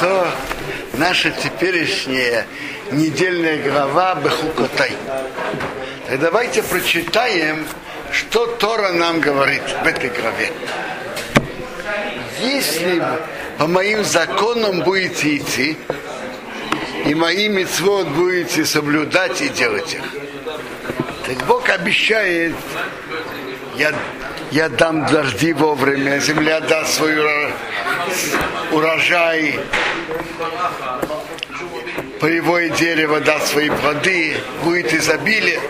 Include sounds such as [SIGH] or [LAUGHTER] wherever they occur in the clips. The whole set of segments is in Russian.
что наша теперешняя недельная глава Бехукотай. Так давайте прочитаем, что Тора нам говорит в этой главе. Если по моим законам будете идти, и мои мецвод будете соблюдать и делать их. Так Бог обещает, я, я дам дожди вовремя, земля даст свой урожай, полевое дерево даст свои плоды, будет изобилие.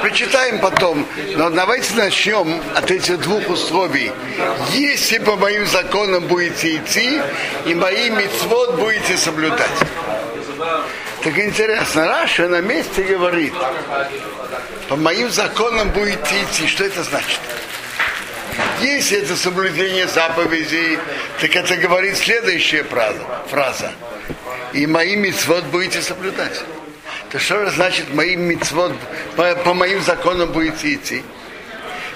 Прочитаем потом, но давайте начнем от этих двух условий. Если по моим законам будете идти, и мои мецвод будете соблюдать. Так интересно, Раша на месте говорит, по моим законам будете идти. Что это значит? Если это соблюдение заповедей, так это говорит следующая фраза. И мои мецвод будете соблюдать. То что же значит моим мецвод, по, по моим законам будете идти?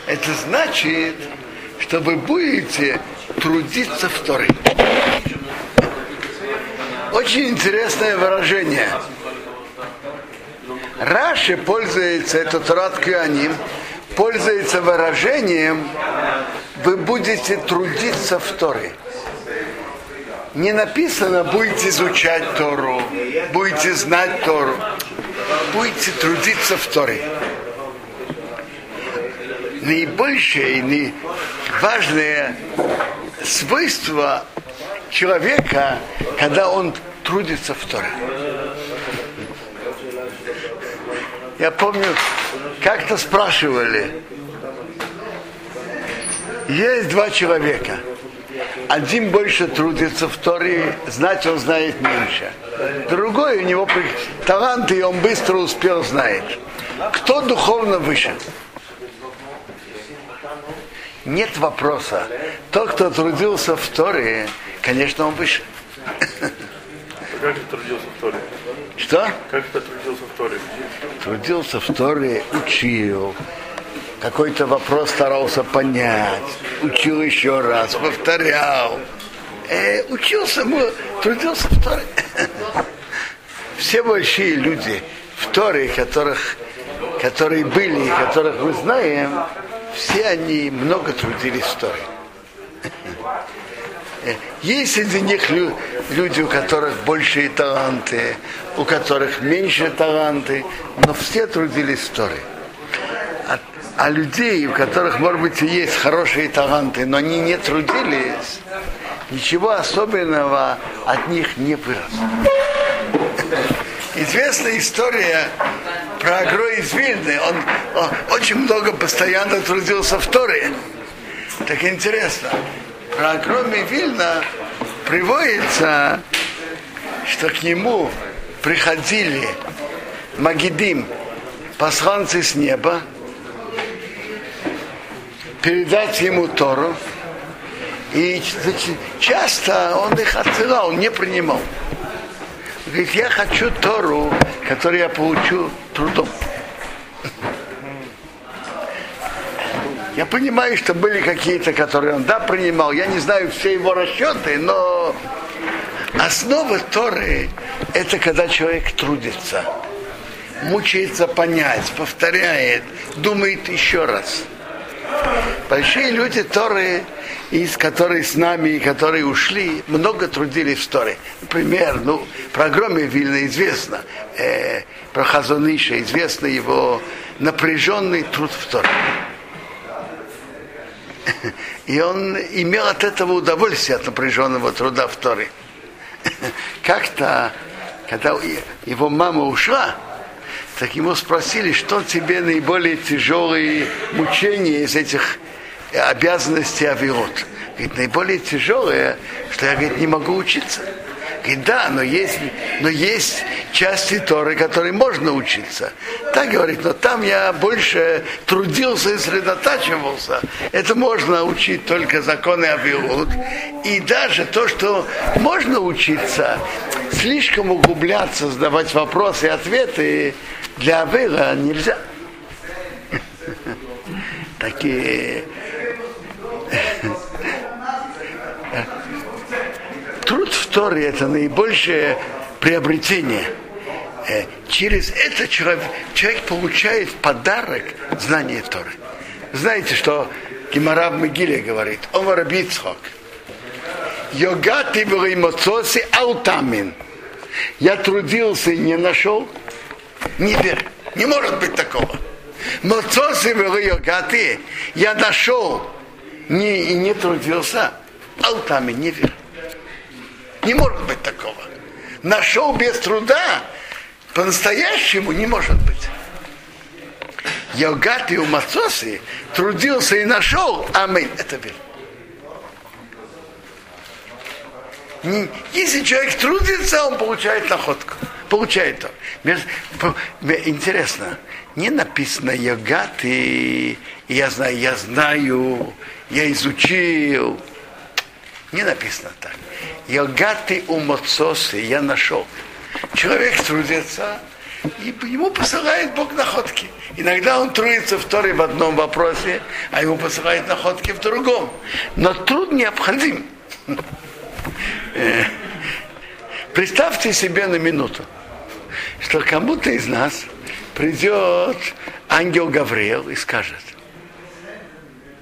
Это значит, что вы будете трудиться в Торе. Очень интересное выражение. Раши пользуется, этот Рад Кюаним, пользуется выражением вы будете трудиться в Торе. Не написано будете изучать Тору, будете знать Тору, будете трудиться в Торе. Наибольшее и важное свойство человека, когда он трудится в Торе. Я помню, как-то спрашивали, есть два человека. Один больше трудится в Торе, значит он знает меньше. Другой у него талант, и он быстро успел знает. Кто духовно выше? Нет вопроса. Тот, кто трудился в Торе, конечно, он выше. Как трудился? Что? Как ты трудился в Торе? Трудился в Торе, учил. Какой-то вопрос старался понять. Учил еще раз, повторял. Э, учился, трудился в Торе. [LAUGHS] Все большие люди в Торе, которых, которые были и которых мы знаем, все они много трудились в Торе. [LAUGHS] Есть среди них люди, у которых большие таланты, у которых меньше таланты, но все трудились в Торе. А, а людей, у которых, может быть, и есть хорошие таланты, но они не трудились, ничего особенного от них не выросло. Известная история про Агро из Вильны. Он, он очень много постоянно трудился в Торе. Так интересно про огромный Вильна приводится, что к нему приходили Магидим, посланцы с неба, передать ему Тору, и часто он их отсылал, не принимал. Говорит, я хочу Тору, которую я получу трудом. Я понимаю, что были какие-то, которые он да принимал. Я не знаю все его расчеты, но основа Торы – это когда человек трудится, мучается понять, повторяет, думает еще раз. Большие люди Торы, из которых с нами и которые ушли, много трудились в Торе. Например, ну, про Громе Вильна известно, э, про Хазониша известно его напряженный труд в Торе. И он имел от этого удовольствие, от напряженного труда в Торе. Как-то, когда его мама ушла, так ему спросили, что тебе наиболее тяжелые мучения из этих обязанностей Авирот. Говорит, наиболее тяжелое, что я говорит, не могу учиться. Говорит, да, но есть, но есть части Торы, которые можно учиться. Так говорит, но там я больше трудился и сосредотачивался. Это можно учить только законы Авилут. И даже то, что можно учиться, слишком углубляться, задавать вопросы и ответы для Авила нельзя. [LAUGHS] Такие труд в Торе это наибольшее приобретение. Э, через это человек, человек получает подарок знание Торы. Знаете, что Гимара в Могиле говорит, Омар Бицхок, Йогати в аутамин. Я трудился и не нашел. Не верь. Не может быть такого. Моцосы йогаты. Я нашел не, и не трудился. Аутами не верь. Не может быть такого. Нашел без труда, по-настоящему не может быть. Йогаты у Мацосы трудился и нашел. Аминь. Это верь. Если человек трудится, он получает находку. Получает то. Интересно, не написано йогат и я знаю, я знаю, я изучил. Не написано так. Йогаты у Моцосы я нашел. Человек трудится, и ему посылает Бог находки. Иногда он трудится в Торе в одном вопросе, а ему посылает находки в другом. Но труд необходим. Э, представьте себе на минуту, что кому-то из нас придет ангел Гавриэл и скажет,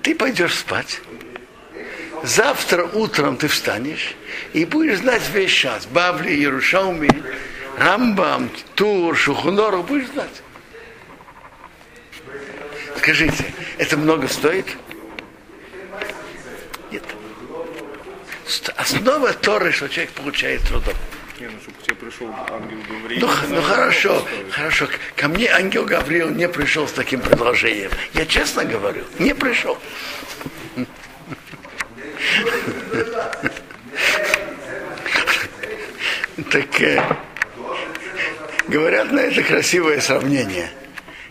ты пойдешь спать, завтра утром ты встанешь и будешь знать весь час. Бавли, Ярушауми, Рамбам, Тур, Шухунору будешь знать. Скажите, это много стоит? Нет. Основа Торы, что человек получает трудом. Не, ну, чтобы к тебе пришел ангел Гавриил. Ну, ну хорошо, хорошо. Ко мне ангел Гавриил не пришел с таким предложением. Я честно говорю, не пришел. Так э, говорят на это красивое сравнение.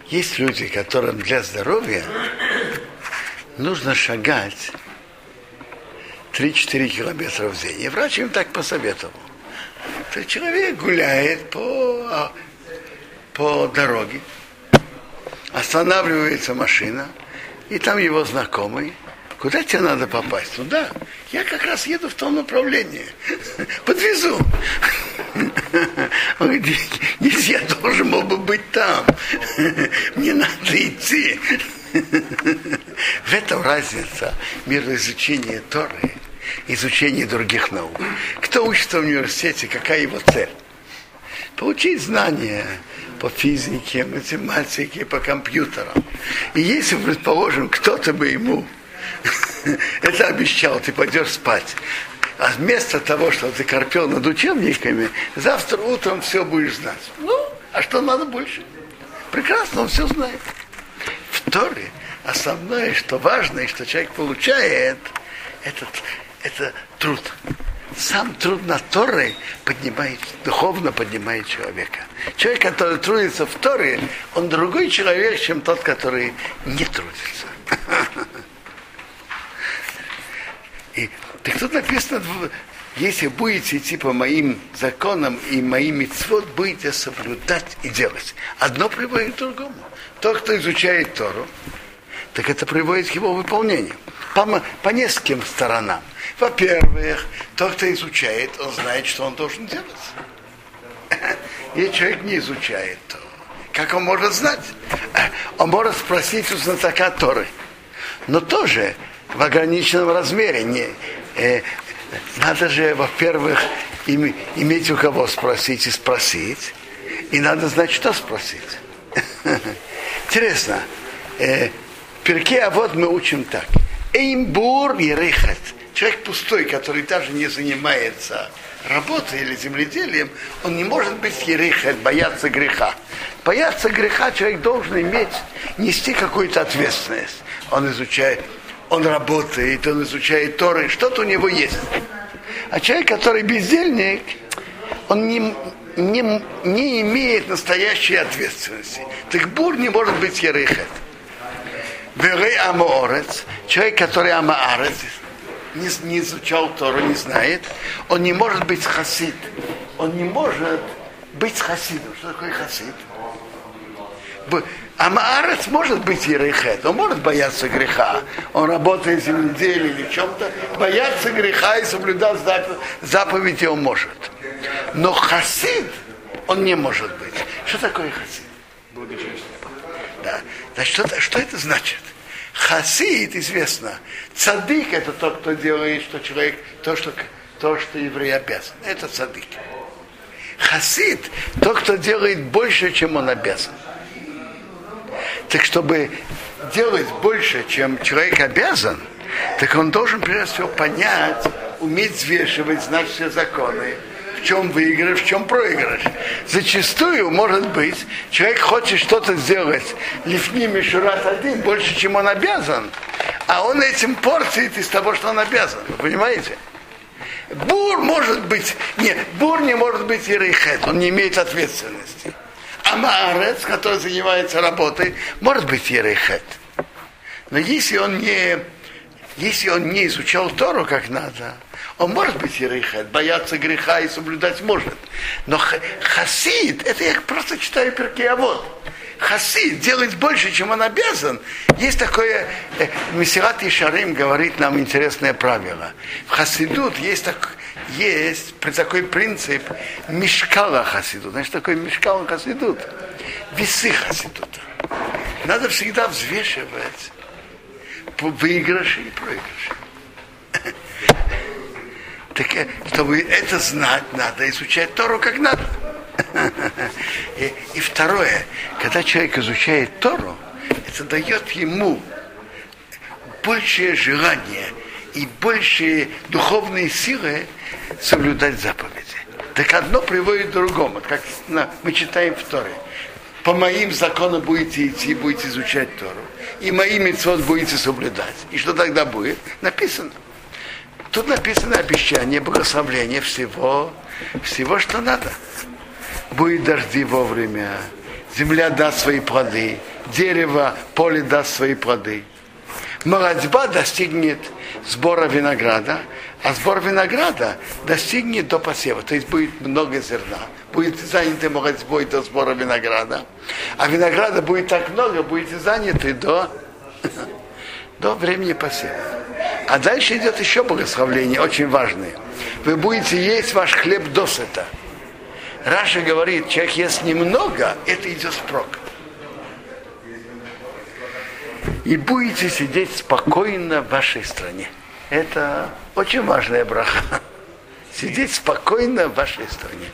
Есть люди, которым для здоровья нужно шагать 3-4 километра в день. И врач им так посоветовал. То человек гуляет по, по дороге, останавливается машина, и там его знакомый. Куда тебе надо попасть? Туда. Я как раз еду в том направлении. [LAUGHS] Подвезу. Он говорит, если я должен был бы быть там, мне надо идти. В этом разница между изучением Торы изучение других наук. Кто учится в университете, какая его цель? Получить знания по физике, математике, по компьютерам. И если, предположим, кто-то бы ему это обещал, ты пойдешь спать, а вместо того, что ты корпел над учебниками, завтра утром все будешь знать. Ну, а что надо больше? Прекрасно, он все знает. В Торе основное, что важно, и что человек получает, этот это труд. Сам труд на Торы поднимает, духовно поднимает человека. Человек, который трудится в Торе, он другой человек, чем тот, который не трудится. И так тут написано, если будете идти по моим законам и моим митцвот, будете соблюдать и делать. Одно приводит к другому. Тот, кто изучает Тору, так это приводит к его выполнению. По, по нескольким сторонам. Во-первых, тот, кто изучает, он знает, что он должен делать. [LAUGHS] Если человек не изучает, то как он может знать? Он может спросить у знатока Торы. Но тоже в ограниченном размере. Не, э, надо же, во-первых, им, иметь у кого спросить и спросить. И надо знать, что спросить. [LAUGHS] Интересно. Э, перке, а вот мы учим так. Эймбур и рейхат человек пустой, который даже не занимается работой или земледелием, он не может быть ерехет, бояться греха. Бояться греха человек должен иметь, нести какую-то ответственность. Он изучает, он работает, он изучает Торы, что-то у него есть. А человек, который бездельник, он не, не, не имеет настоящей ответственности. Так бур не может быть ерехет. Верей амоорец, человек, который амаарец, не, не изучал Тору, не знает, он не может быть хасид. Он не может быть хасидом. Что такое хасид? А Маарец может быть ерехет, он может бояться греха. Он работает в земледелии или в чем-то. Бояться греха и соблюдать заповеди он может. Но хасид он не может быть. Что такое хасид? Благочестие. Да. Значит, что, что это значит? Хасид, известно, цадык это тот, кто делает, что человек, то, что, то, что еврей обязан. Это цадык. Хасид, тот, кто делает больше, чем он обязан. Так чтобы делать больше, чем человек обязан, так он должен прежде всего понять, уметь взвешивать, знать все законы, в чем выигрыш, в чем проигрыш. Зачастую, может быть, человек хочет что-то сделать лифним раз один больше, чем он обязан, а он этим портит из того, что он обязан. Вы понимаете? Бур может быть, нет, бур не может быть ерейхет, он не имеет ответственности. А Маарец, который занимается работой, может быть ерейхет. Но если он не, если он не изучал Тору как надо, он может быть ерейхет, бояться греха и соблюдать может. Но хасид, это я просто читаю перки, а вот хасид делает больше, чем он обязан. Есть такое, э, Мессират Ишарим говорит нам интересное правило. В хасидут есть, так, есть такой принцип мешкала хасидут. Значит, такой мешкала хасидут. Весы хасидута. Надо всегда взвешивать выигрыши и проигрыши. [LAUGHS] Так, э, чтобы это знать, надо изучать Тору как надо. [LAUGHS] И, и второе, когда человек изучает Тору, это дает ему большее желание и большие духовные силы соблюдать заповеди. Так одно приводит к другому, как мы читаем в Торе. По моим законам будете идти, будете изучать Тору. И мои мецвод будете соблюдать. И что тогда будет? Написано. Тут написано обещание, благословление всего, всего, что надо будет дожди вовремя, земля даст свои плоды, дерево, поле даст свои плоды. Молодьба достигнет сбора винограда, а сбор винограда достигнет до посева, то есть будет много зерна, будет заняты молодьбой до сбора винограда, а винограда будет так много, будете заняты до, [LAUGHS] до времени посева. А дальше идет еще благословление, очень важное. Вы будете есть ваш хлеб досыта. Раша говорит, человек ест немного, это идет впрок. И будете сидеть спокойно в вашей стране. Это очень важная браха. Сидеть спокойно в вашей стране.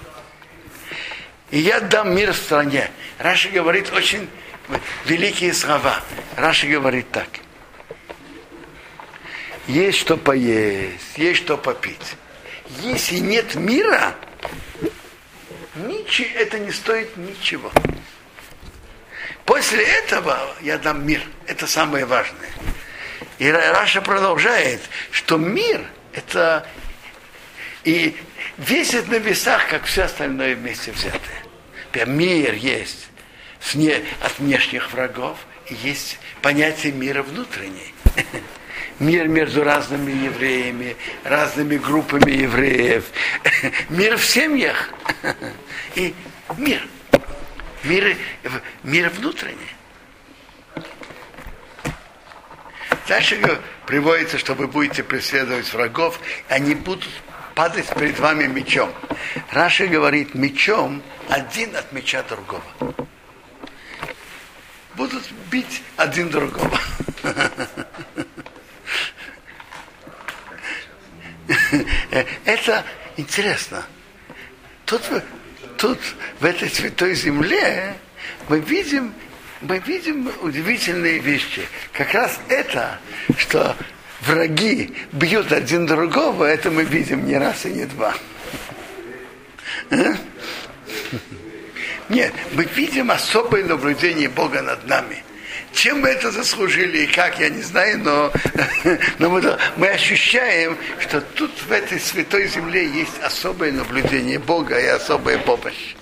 И я дам мир стране. Раши говорит очень великие слова. Раши говорит так. Есть что поесть, есть что попить. Если нет мира, Ничего, это не стоит ничего. После этого я дам мир. Это самое важное. И Раши продолжает, что мир это и весит на весах, как все остальное вместе взятое. Мир есть от внешних врагов, и есть понятие мира внутренней. [LAUGHS] мир между разными евреями, разными группами евреев, [LAUGHS] мир в семьях [LAUGHS] и мир. Мир, мир внутренний. Дальше приводится, что вы будете преследовать врагов, и они будут падать перед вами мечом. Раша говорит, мечом один от меча другого. Будут бить один другого. Это интересно. Тут, тут, в этой святой земле, мы видим, мы видим удивительные вещи. Как раз это, что враги бьют один другого, это мы видим не раз и не два. А? Нет, мы видим особое наблюдение Бога над нами – чем мы это заслужили и как, я не знаю, но, [LAUGHS] но мы, мы ощущаем, что тут в этой святой земле есть особое наблюдение Бога и особая помощь.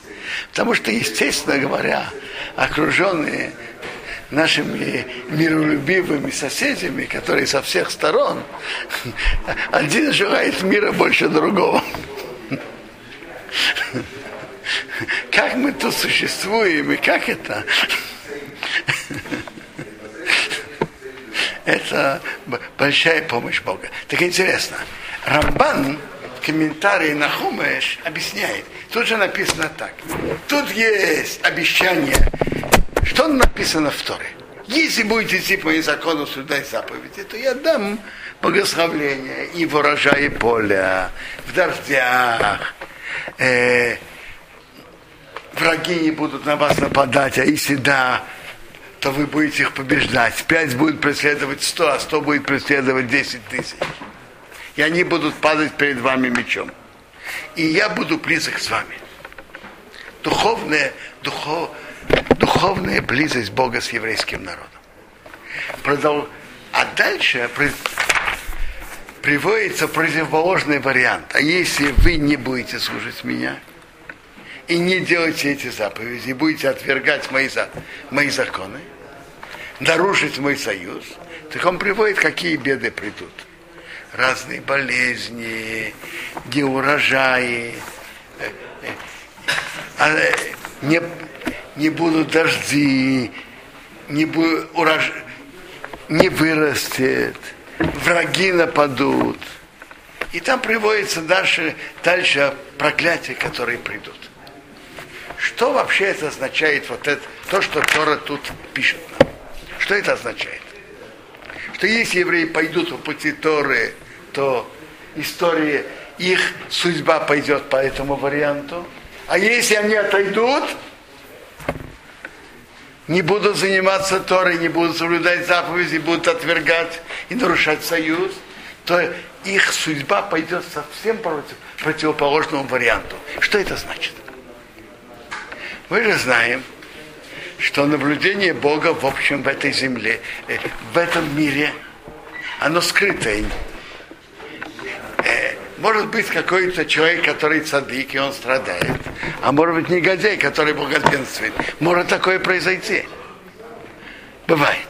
Потому что, естественно говоря, окруженные нашими миролюбивыми соседями, которые со всех сторон, один желает мира больше другого. Как мы тут существуем и как это? Это большая помощь Бога. Так интересно, Рамбан комментарии на Хумеш объясняет. Тут же написано так. Тут есть обещание. Что написано в Торе? Если будете идти по моим суда и заповеди, то я дам благословление и в урожае поля, в дождях, э, враги не будут на вас нападать, а если да, то вы будете их побеждать. Пять будет преследовать сто, а сто будет преследовать десять тысяч. И они будут падать перед вами мечом. И я буду близок с вами. Духовная, духов, духовная близость Бога с еврейским народом. Продол... А дальше при... приводится противоположный вариант. А если вы не будете служить меня и не делаете эти заповеди, будете отвергать мои, за... мои законы, нарушить мой союз, так он приводит, какие беды придут. Разные болезни, неурожаи, а, э, не, не будут дожди, не, будет урож... не вырастет, враги нападут. И там приводится дальше, дальше проклятия, которые придут. Что вообще это означает, вот это, то, что Тора тут пишет? Что это означает? Что если евреи пойдут по пути Торы, то история, их судьба пойдет по этому варианту. А если они отойдут, не будут заниматься Торой, не будут соблюдать заповеди, будут отвергать и нарушать союз, то их судьба пойдет совсем против, противоположному варианту. Что это значит? Мы же знаем, что наблюдение Бога в общем в этой земле, э, в этом мире, оно скрытое. Может быть какой-то человек, который цадык, и он страдает. А может быть негодяй, который благоденствует. Может такое произойти. Бывает.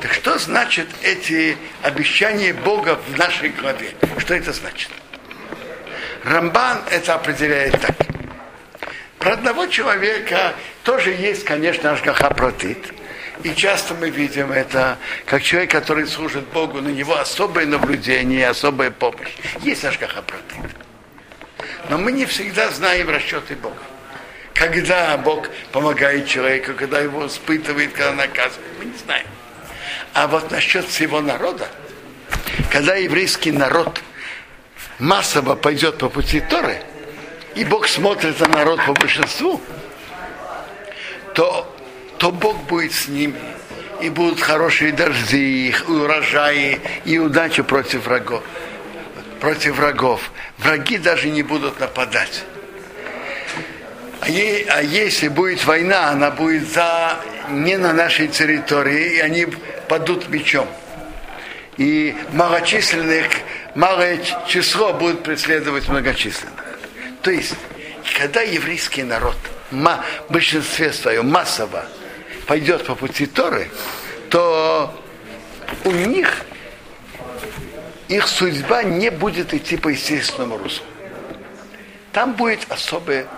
Так что значит эти обещания Бога в нашей главе? Что это значит? Рамбан это определяет так. Про одного человека тоже есть, конечно, Ашгаха протит. И часто мы видим это, как человек, который служит Богу, на него особое наблюдение, особая помощь. Есть Ашгаха протит. Но мы не всегда знаем расчеты Бога. Когда Бог помогает человеку, когда его испытывает, когда наказывает, мы не знаем. А вот насчет всего народа, когда еврейский народ массово пойдет по пути Торы, и Бог смотрит на народ по большинству, то, то Бог будет с ними. И будут хорошие дожди, и урожаи, и удача против врагов. Против врагов. Враги даже не будут нападать. А, а если будет война, она будет за, не на нашей территории, и они падут мечом. И малочисленных, малое число будет преследовать многочисленных. То есть, когда еврейский народ в большинстве своем массово пойдет по пути Торы, то у них их судьба не будет идти по естественному руслу. Там будет особая,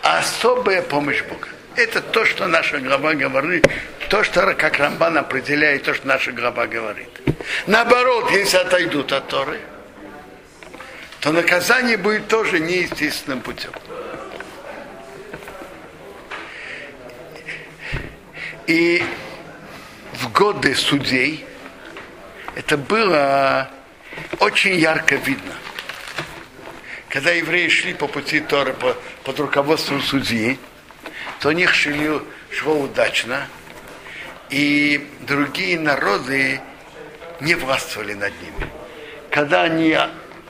особая помощь Бога. Это то, что наша глава говорит, то, что как Рамбан определяет, то, что наша глава говорит. Наоборот, если отойдут от Торы, то наказание будет тоже неестественным путем. И в годы судей это было очень ярко видно. Когда евреи шли по пути Торы по, под руководством судьи, то у них шли, шло удачно, и другие народы не властвовали над ними. Когда они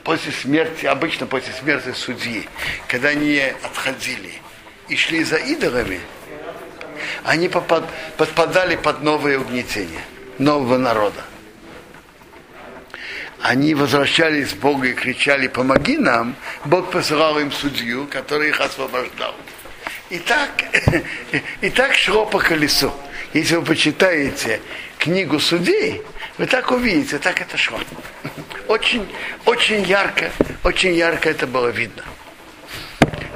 после смерти, обычно после смерти судьи, когда они отходили и шли за идолами, они подпадали под новые угнетения нового народа. Они возвращались к Богу и кричали, помоги нам, Бог посылал им судью, который их освобождал. И так, [LAUGHS] и так шло по колесу. Если вы почитаете книгу судей, вы так увидите, так это шло. [LAUGHS] Очень, очень ярко, очень ярко это было видно.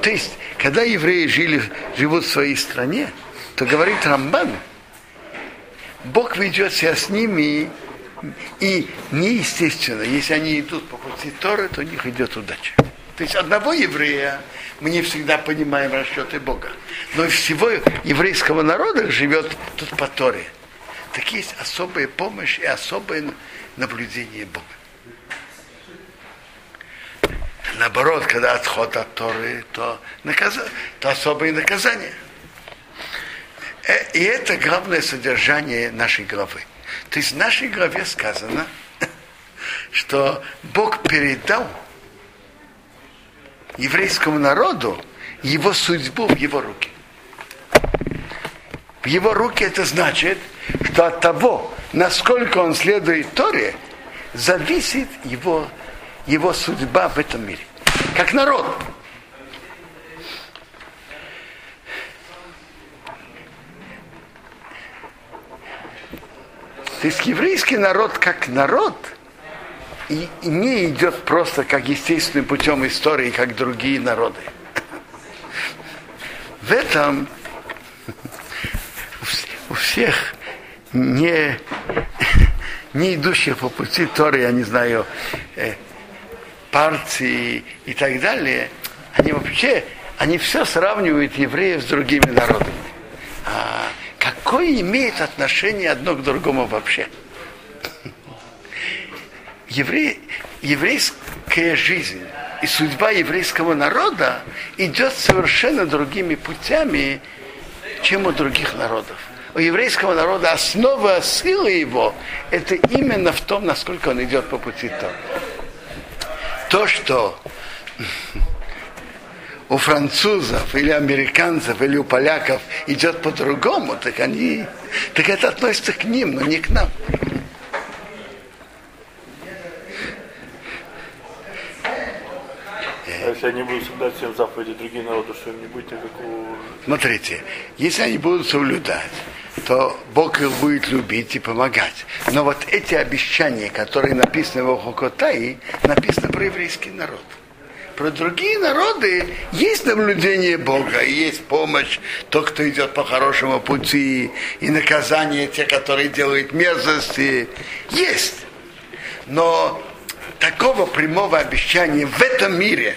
То есть, когда евреи жили, живут в своей стране, то говорит Рамбан, Бог ведет себя с ними и неестественно, если они идут по пути Торы, то у них идет удача. То есть одного еврея мы не всегда понимаем расчеты Бога. Но всего еврейского народа живет тут по Торе. Так есть особая помощь и особое наблюдение Бога. Наоборот, когда отход от Торы, то, наказ... то особое наказание. Э, и это главное содержание нашей главы. То есть в нашей главе сказано, [LAUGHS] что Бог передал еврейскому народу его судьбу в его руки. В его руки это значит, что от того, насколько он следует Торе, зависит его, его судьба в этом мире. Как народ. То есть еврейский народ как народ и не идет просто как естественным путем истории, как другие народы. В этом у всех не, не идущих по пути Торы, я не знаю, э, партии и так далее, они вообще, они все сравнивают евреев с другими народами. Какое имеет отношение одно к другому вообще? Еврей, еврейская жизнь и судьба еврейского народа идет совершенно другими путями, чем у других народов. У еврейского народа основа силы его – это именно в том, насколько он идет по пути то. То, что у французов или американцев или у поляков идет по-другому, так они, так это относится к ним, но не к нам. А если они будут соблюдать всем заповеди другие народы, что им не будет никакого... Смотрите, если они будут соблюдать, то Бог их будет любить и помогать. Но вот эти обещания, которые написаны в Охокотаи, написаны про еврейский народ. Про другие народы есть наблюдение Бога, и есть помощь, тот, кто идет по хорошему пути, и наказание те, которые делают мерзости. Есть. Но такого прямого обещания в этом мире,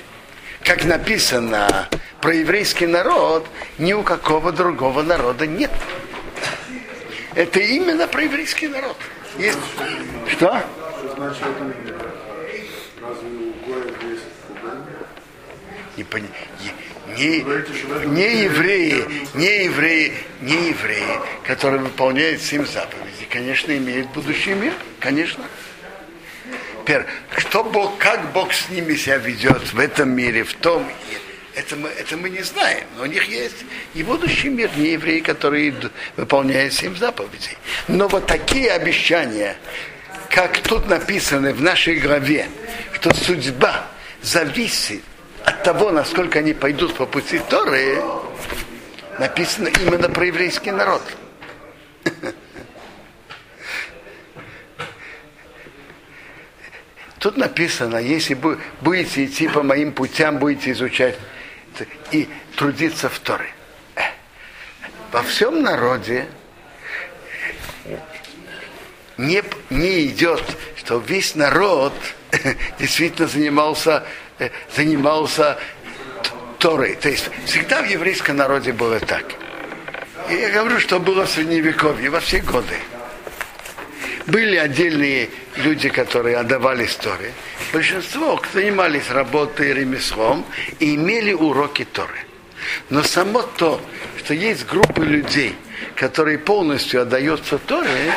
как написано про еврейский народ, ни у какого другого народа нет. Это именно про еврейский народ. Есть. Что? Не, не, не евреи, не евреи, не евреи, которые выполняют семь заповедей, конечно, имеют будущий мир, конечно. Теперь, что Бог, как Бог с ними себя ведет в этом мире, в том это мы, это мы не знаем. Но у них есть и будущий мир, не евреи, которые выполняют семь заповедей. Но вот такие обещания, как тут написано в нашей главе, что судьба зависит от того, насколько они пойдут по пути Торы, написано именно про еврейский народ. Тут написано, если будете идти по моим путям, будете изучать и трудиться в Торе. Во всем народе не, не идет, что весь народ [LAUGHS] действительно занимался, занимался Торой. То есть всегда в еврейском народе было так. И я говорю, что было в Средневековье во все годы. Были отдельные люди, которые отдавались Торе. Большинство занимались работой ремеслом и имели уроки Торы. Но само то, что есть группы людей, которые полностью отдаются Торе,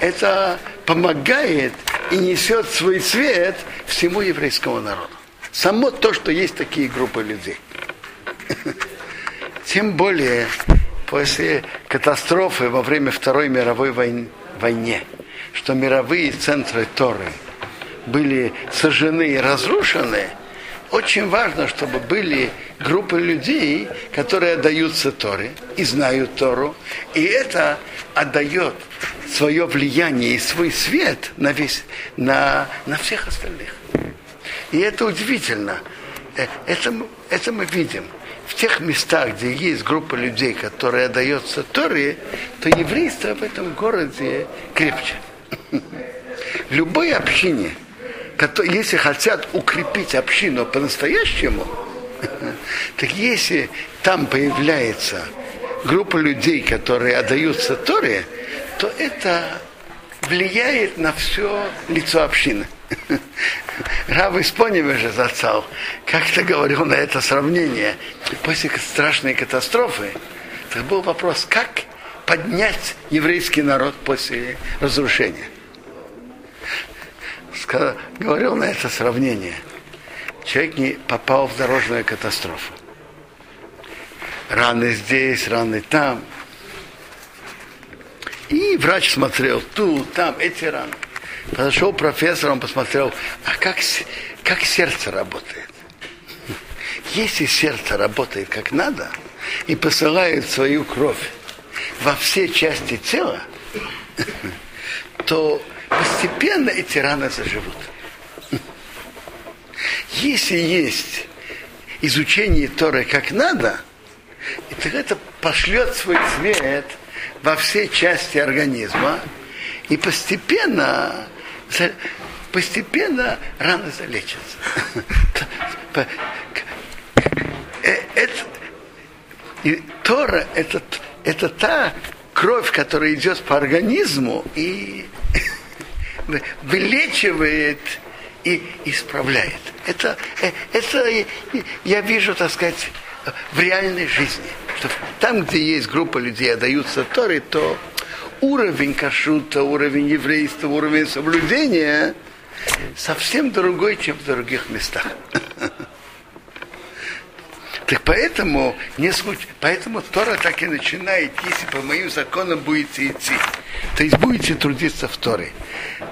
это помогает и несет свой свет всему еврейскому народу. Само то, что есть такие группы людей. [LAUGHS] Тем более после катастрофы во время Второй мировой войны, что мировые центры Торы были сожжены и разрушены, очень важно, чтобы были группы людей, которые отдаются Торе и знают Тору, и это отдает свое влияние и свой свет на, весь, на, на всех остальных. И это удивительно. э, это, это мы видим. В тех местах, где есть группа людей, которые отдаются Торе, то еврейство в этом городе крепче. [LAUGHS] В любой общине, если хотят укрепить общину по-настоящему, [LAUGHS] так если там появляется группа людей, которые отдаются Торе, то это влияет на все лицо общины. Рав Испоним же зацал, как-то говорил на это сравнение. После страшной катастрофы, это был вопрос, как поднять еврейский народ после разрушения. Сказал, говорил на это сравнение. Человек не попал в дорожную катастрофу. Раны здесь, раны там. И врач смотрел тут, там, эти раны. Подошел профессор, он посмотрел, а как, как сердце работает. Если сердце работает как надо и посылает свою кровь во все части тела, то постепенно эти раны заживут. Если есть изучение Торы как надо, то это пошлет свой цвет во все части организма, и постепенно постепенно раны залечатся. Э, это, и Тора это, это та кровь, которая идет по организму и [LAUGHS] вылечивает и исправляет. Это, э, это я вижу, так сказать, в реальной жизни. Что там, где есть группа людей, отдаются Торы, то уровень кашута, уровень еврейства, уровень соблюдения совсем другой, чем в других местах. [LAUGHS] Так поэтому, не случ... поэтому Тора так и начинает, если по моим законам будете идти. То есть будете трудиться в Торе.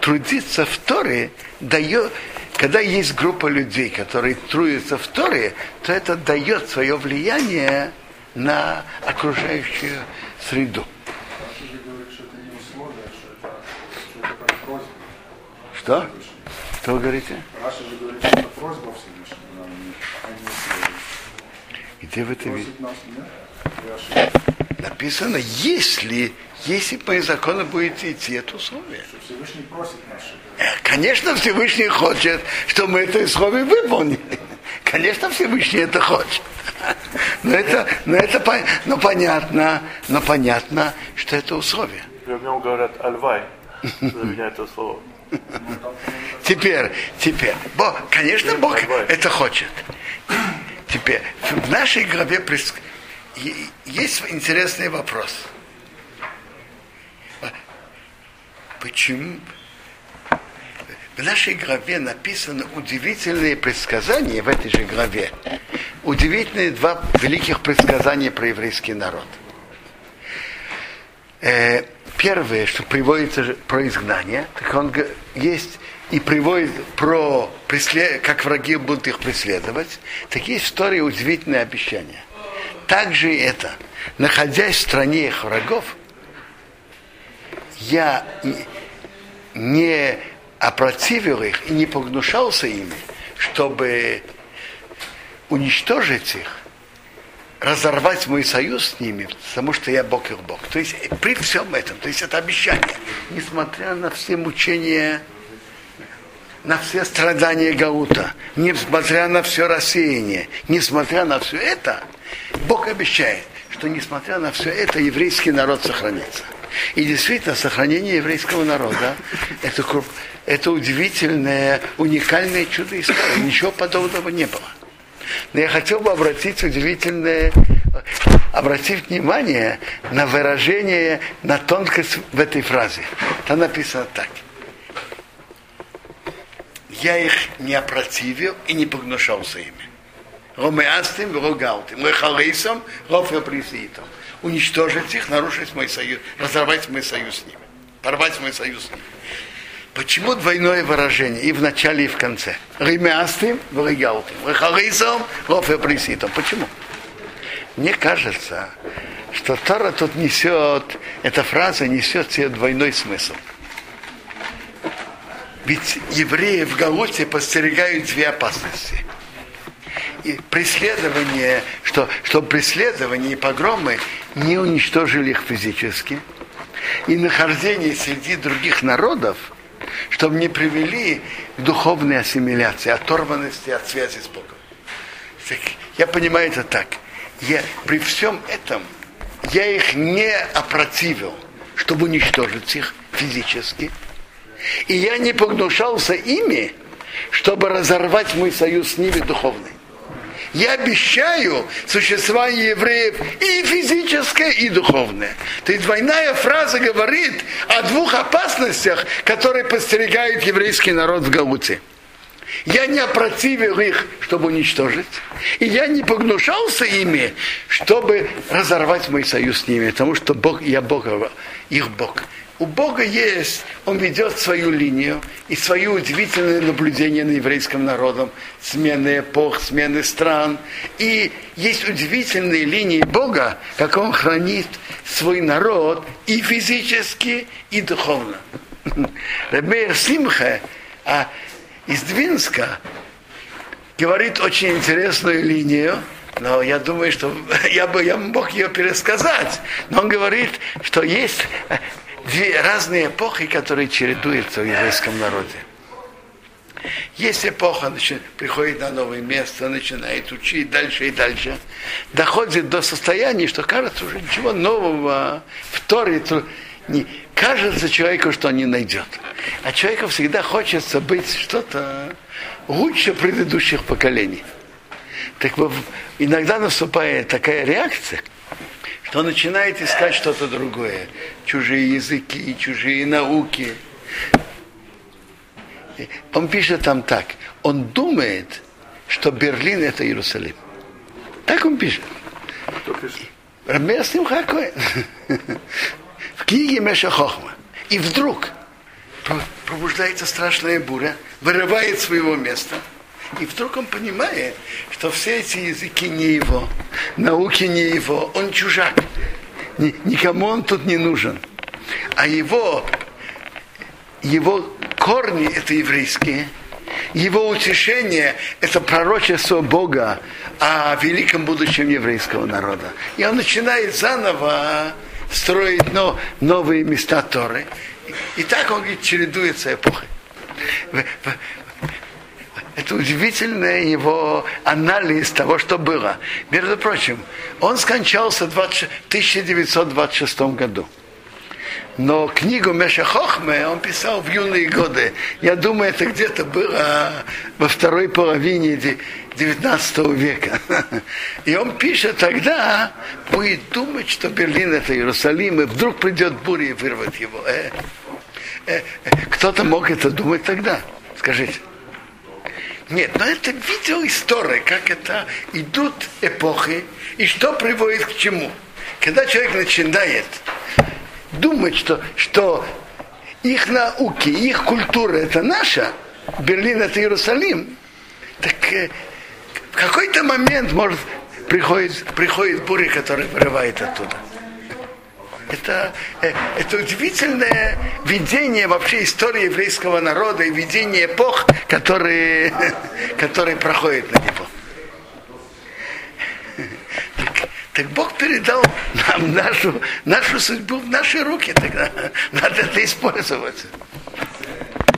Трудиться в Торе дает, когда есть группа людей, которые трудятся в Торе, то это дает свое влияние на окружающую среду. Что? Что вы говорите? Раша же говорит, что это просьба Всевышнего, а не Где вы это видите? Написано, если, если по закону будете идти, это условие. Всевышний просит наши. Э, конечно, Всевышний хочет, чтобы мы это условие выполнили. Конечно, Всевышний это хочет. Но это, но это но понятно, но понятно, что это условие. В нем говорят альвай, за меня это слово. Теперь, теперь, Бог, конечно, Бог это хочет. Теперь, в нашей главе есть интересный вопрос. Почему в нашей главе написано удивительные предсказания в этой же главе. Удивительные два великих предсказания про еврейский народ. Первое, что приводится про изгнание, так он есть и приводит про преслед... как враги будут их преследовать, так есть история удивительное обещание. Также это, находясь в стране их врагов, я не опротивил их и не погнушался ими, чтобы уничтожить их, разорвать мой союз с ними, потому что я Бог их Бог. То есть при всем этом, то есть это обещание, несмотря на все мучения, на все страдания Гаута, несмотря на все рассеяние, несмотря на все это, Бог обещает, что несмотря на все это, еврейский народ сохранится. И действительно, сохранение еврейского народа это, это удивительное, уникальное чудо истории. Ничего подобного не было. Но я хотел бы обратить удивительное, обратить внимание на выражение, на тонкость в этой фразе. Там написано так. Я их не опротивил и не погнушался ими. Ромеастым, рогалтым, лехалейсом, рофеприситом. Уничтожить их, нарушить мой союз, разорвать мой союз с ними, порвать мой союз с ними. Почему двойное выражение и в начале, и в конце? Ремястым, вырыгалким. Рахарисом, рофеприситом. Почему? Мне кажется, что Тора тут несет, эта фраза несет себе двойной смысл. Ведь евреи в Галуте постерегают две опасности. и преследование, что, чтобы преследование и погромы не уничтожили их физически, и нахождение среди других народов, чтобы не привели к духовной ассимиляции, оторванности от связи с Богом. Я понимаю это так. Я, при всем этом я их не опротивил, чтобы уничтожить их физически. И я не погнушался ими, чтобы разорвать мой союз с ними духовный. Я обещаю существование евреев и физическое, и духовное. То есть двойная фраза говорит о двух опасностях, которые подстерегают еврейский народ в Галуте. Я не опротивил их, чтобы уничтожить. И я не погнушался ими, чтобы разорвать мой союз с ними. Потому что Бог, я Бог, их Бог. У Бога есть, Он ведет свою линию и свое удивительное наблюдение на еврейском народом, смены эпох, смены стран. И есть удивительные линии Бога, как Он хранит свой народ и физически, и духовно. [LAUGHS] Рабеер Симха а из Двинска говорит очень интересную линию, но я думаю, что [LAUGHS] я бы я мог ее пересказать. Но он говорит, что есть две разные эпохи, которые чередуются в еврейском народе. Есть эпоха, начи, приходит на новое место, начинает учить дальше и дальше, доходит до состояния, что кажется уже ничего нового в Торе, не, кажется человеку, что он не найдет. А человеку всегда хочется быть что-то лучше предыдущих поколений. Так вот, иногда наступает такая реакция – то начинает искать что-то другое. Чужие языки, чужие науки. Он пишет там так. Он думает, что Берлин это Иерусалим. Так он пишет. Кто пишет? Рамес Хакой. В книге Меша Хохма. И вдруг пробуждается страшная буря, вырывает своего места – и вдруг он понимает, что все эти языки не его, науки не его, он чужак. Никому он тут не нужен. А его, его корни это еврейские, его утешение – это пророчество Бога о великом будущем еврейского народа. И он начинает заново строить но, новые места Торы. И так он говорит, чередуется эпохой. Это удивительный его анализ того, что было. Между прочим, он скончался в 1926 году. Но книгу Меша Хохме он писал в юные годы. Я думаю, это где-то было во второй половине 19 века. И он пишет тогда, будет думать, что Берлин это Иерусалим, и вдруг придет буря и вырвет его. Э, э, э, кто-то мог это думать тогда. Скажите. Нет, но это видео история, как это идут эпохи и что приводит к чему. Когда человек начинает думать, что, что их науки, их культура это наша, Берлин это Иерусалим, так э, в какой-то момент может приходит, приходит буря, которая вырывает оттуда. Это, э, это удивительное видение вообще истории еврейского народа и видение эпох, которые, [LAUGHS] которые проходят на него. Так, так Бог передал нам нашу, нашу судьбу в наши руки, тогда [LAUGHS] надо это использовать.